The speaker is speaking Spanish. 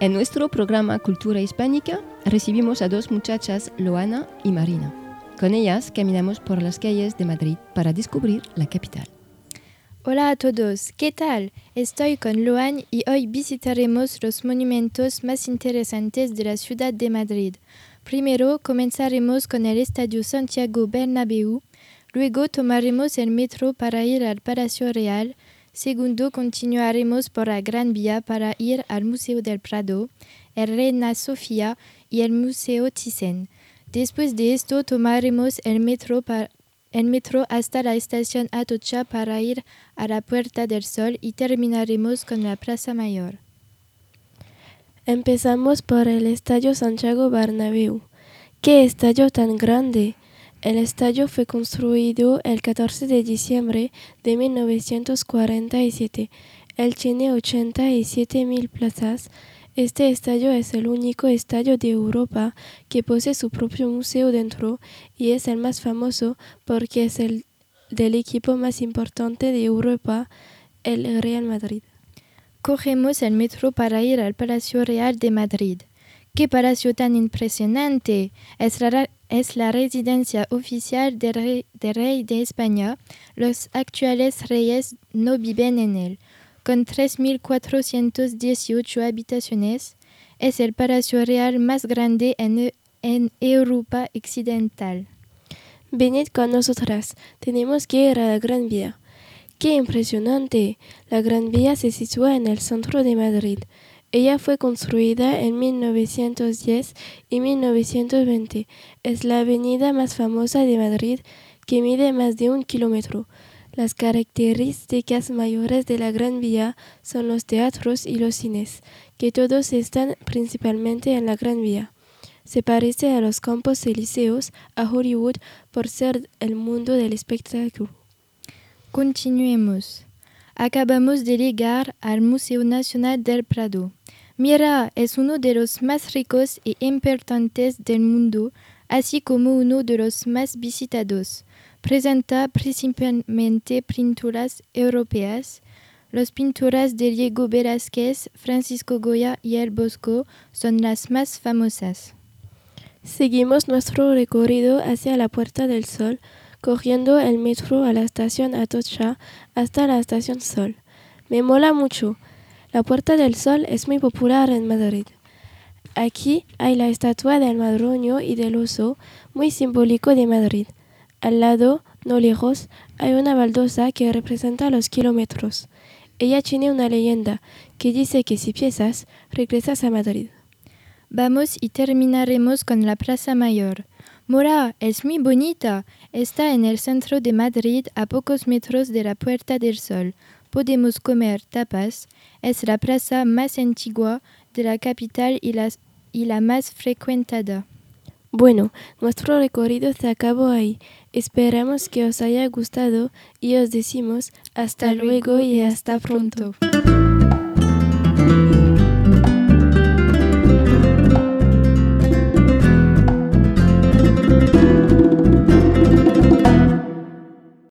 En nuestro programa Cultura Hispánica recibimos a dos muchachas, Loana y Marina. Con ellas caminamos por las calles de Madrid para descubrir la capital. Hola a todos, ¿qué tal? Estoy con Loan y hoy visitaremos los monumentos más interesantes de la ciudad de Madrid. Primero comenzaremos con el Estadio Santiago Bernabéu, luego tomaremos el metro para ir al Palacio Real, segundo continuaremos por la Gran Vía para ir al Museo del Prado, el Reina Sofía y el Museo Thyssen. Después de esto tomaremos el metro, hasta la estación Atocha para ir a la Puerta del Sol y terminaremos con la Plaza Mayor. Empezamos por el Estadio Santiago Bernabéu. ¡Qué estadio tan grande! El estadio fue construido el 14 de diciembre de 1947. Él tiene 87 mil plazas. Este estadio es el único estadio de Europa que posee su propio museo dentro y es el más famoso porque es el del equipo más importante de Europa, el Real Madrid. Cogemos el metro para ir al Palacio Real de Madrid. ¡Qué palacio tan impresionante! Es la, es la residencia oficial del rey, de España. Los actuales reyes no viven en él. Con 3.418 habitaciones, es el palacio real más grande en, en Europa occidental. Venid con nosotras, tenemos que ir a la Gran Vía. ¡Qué impresionante! La Gran Vía se sitúa en el centro de Madrid. Ella fue construida en 1910 y 1920. Es la avenida más famosa de Madrid que mide más de un kilómetro. Las características mayores de la Gran Vía son los teatros y los cines, que todos están principalmente en la Gran Vía. Se parece a los campos elíseos, a Hollywood, por ser el mundo del espectáculo. Continuemos. Acabamos de llegar al Museo Nacional del Prado. Mira, es uno de los más ricos y importantes del mundo, así como uno de los más visitados. Presenta principalmente pinturas europeas. Las pinturas de Diego Velázquez, Francisco Goya y El Bosco son las más famosas. Seguimos nuestro recorrido hacia la Puerta del Sol, cogiendo el metro a la estación Atocha hasta la estación Sol. Me mola mucho. La Puerta del Sol es muy popular en Madrid. Aquí hay la estatua del madroño y del oso, muy simbólico de Madrid. Al lado, no lejos, hay una baldosa que representa los kilómetros. Ella tiene una leyenda que dice que si piensas, regresas a Madrid. Vamos y terminaremos con la Plaza Mayor. Mora, es muy bonita. Está en el centro de Madrid, a pocos metros de la Puerta del Sol. Podemos comer tapas. Es la plaza más antigua de la capital y, la más frecuentada. Bueno, nuestro recorrido se acabó ahí. Esperamos que os haya gustado y os decimos hasta, luego y hasta pronto.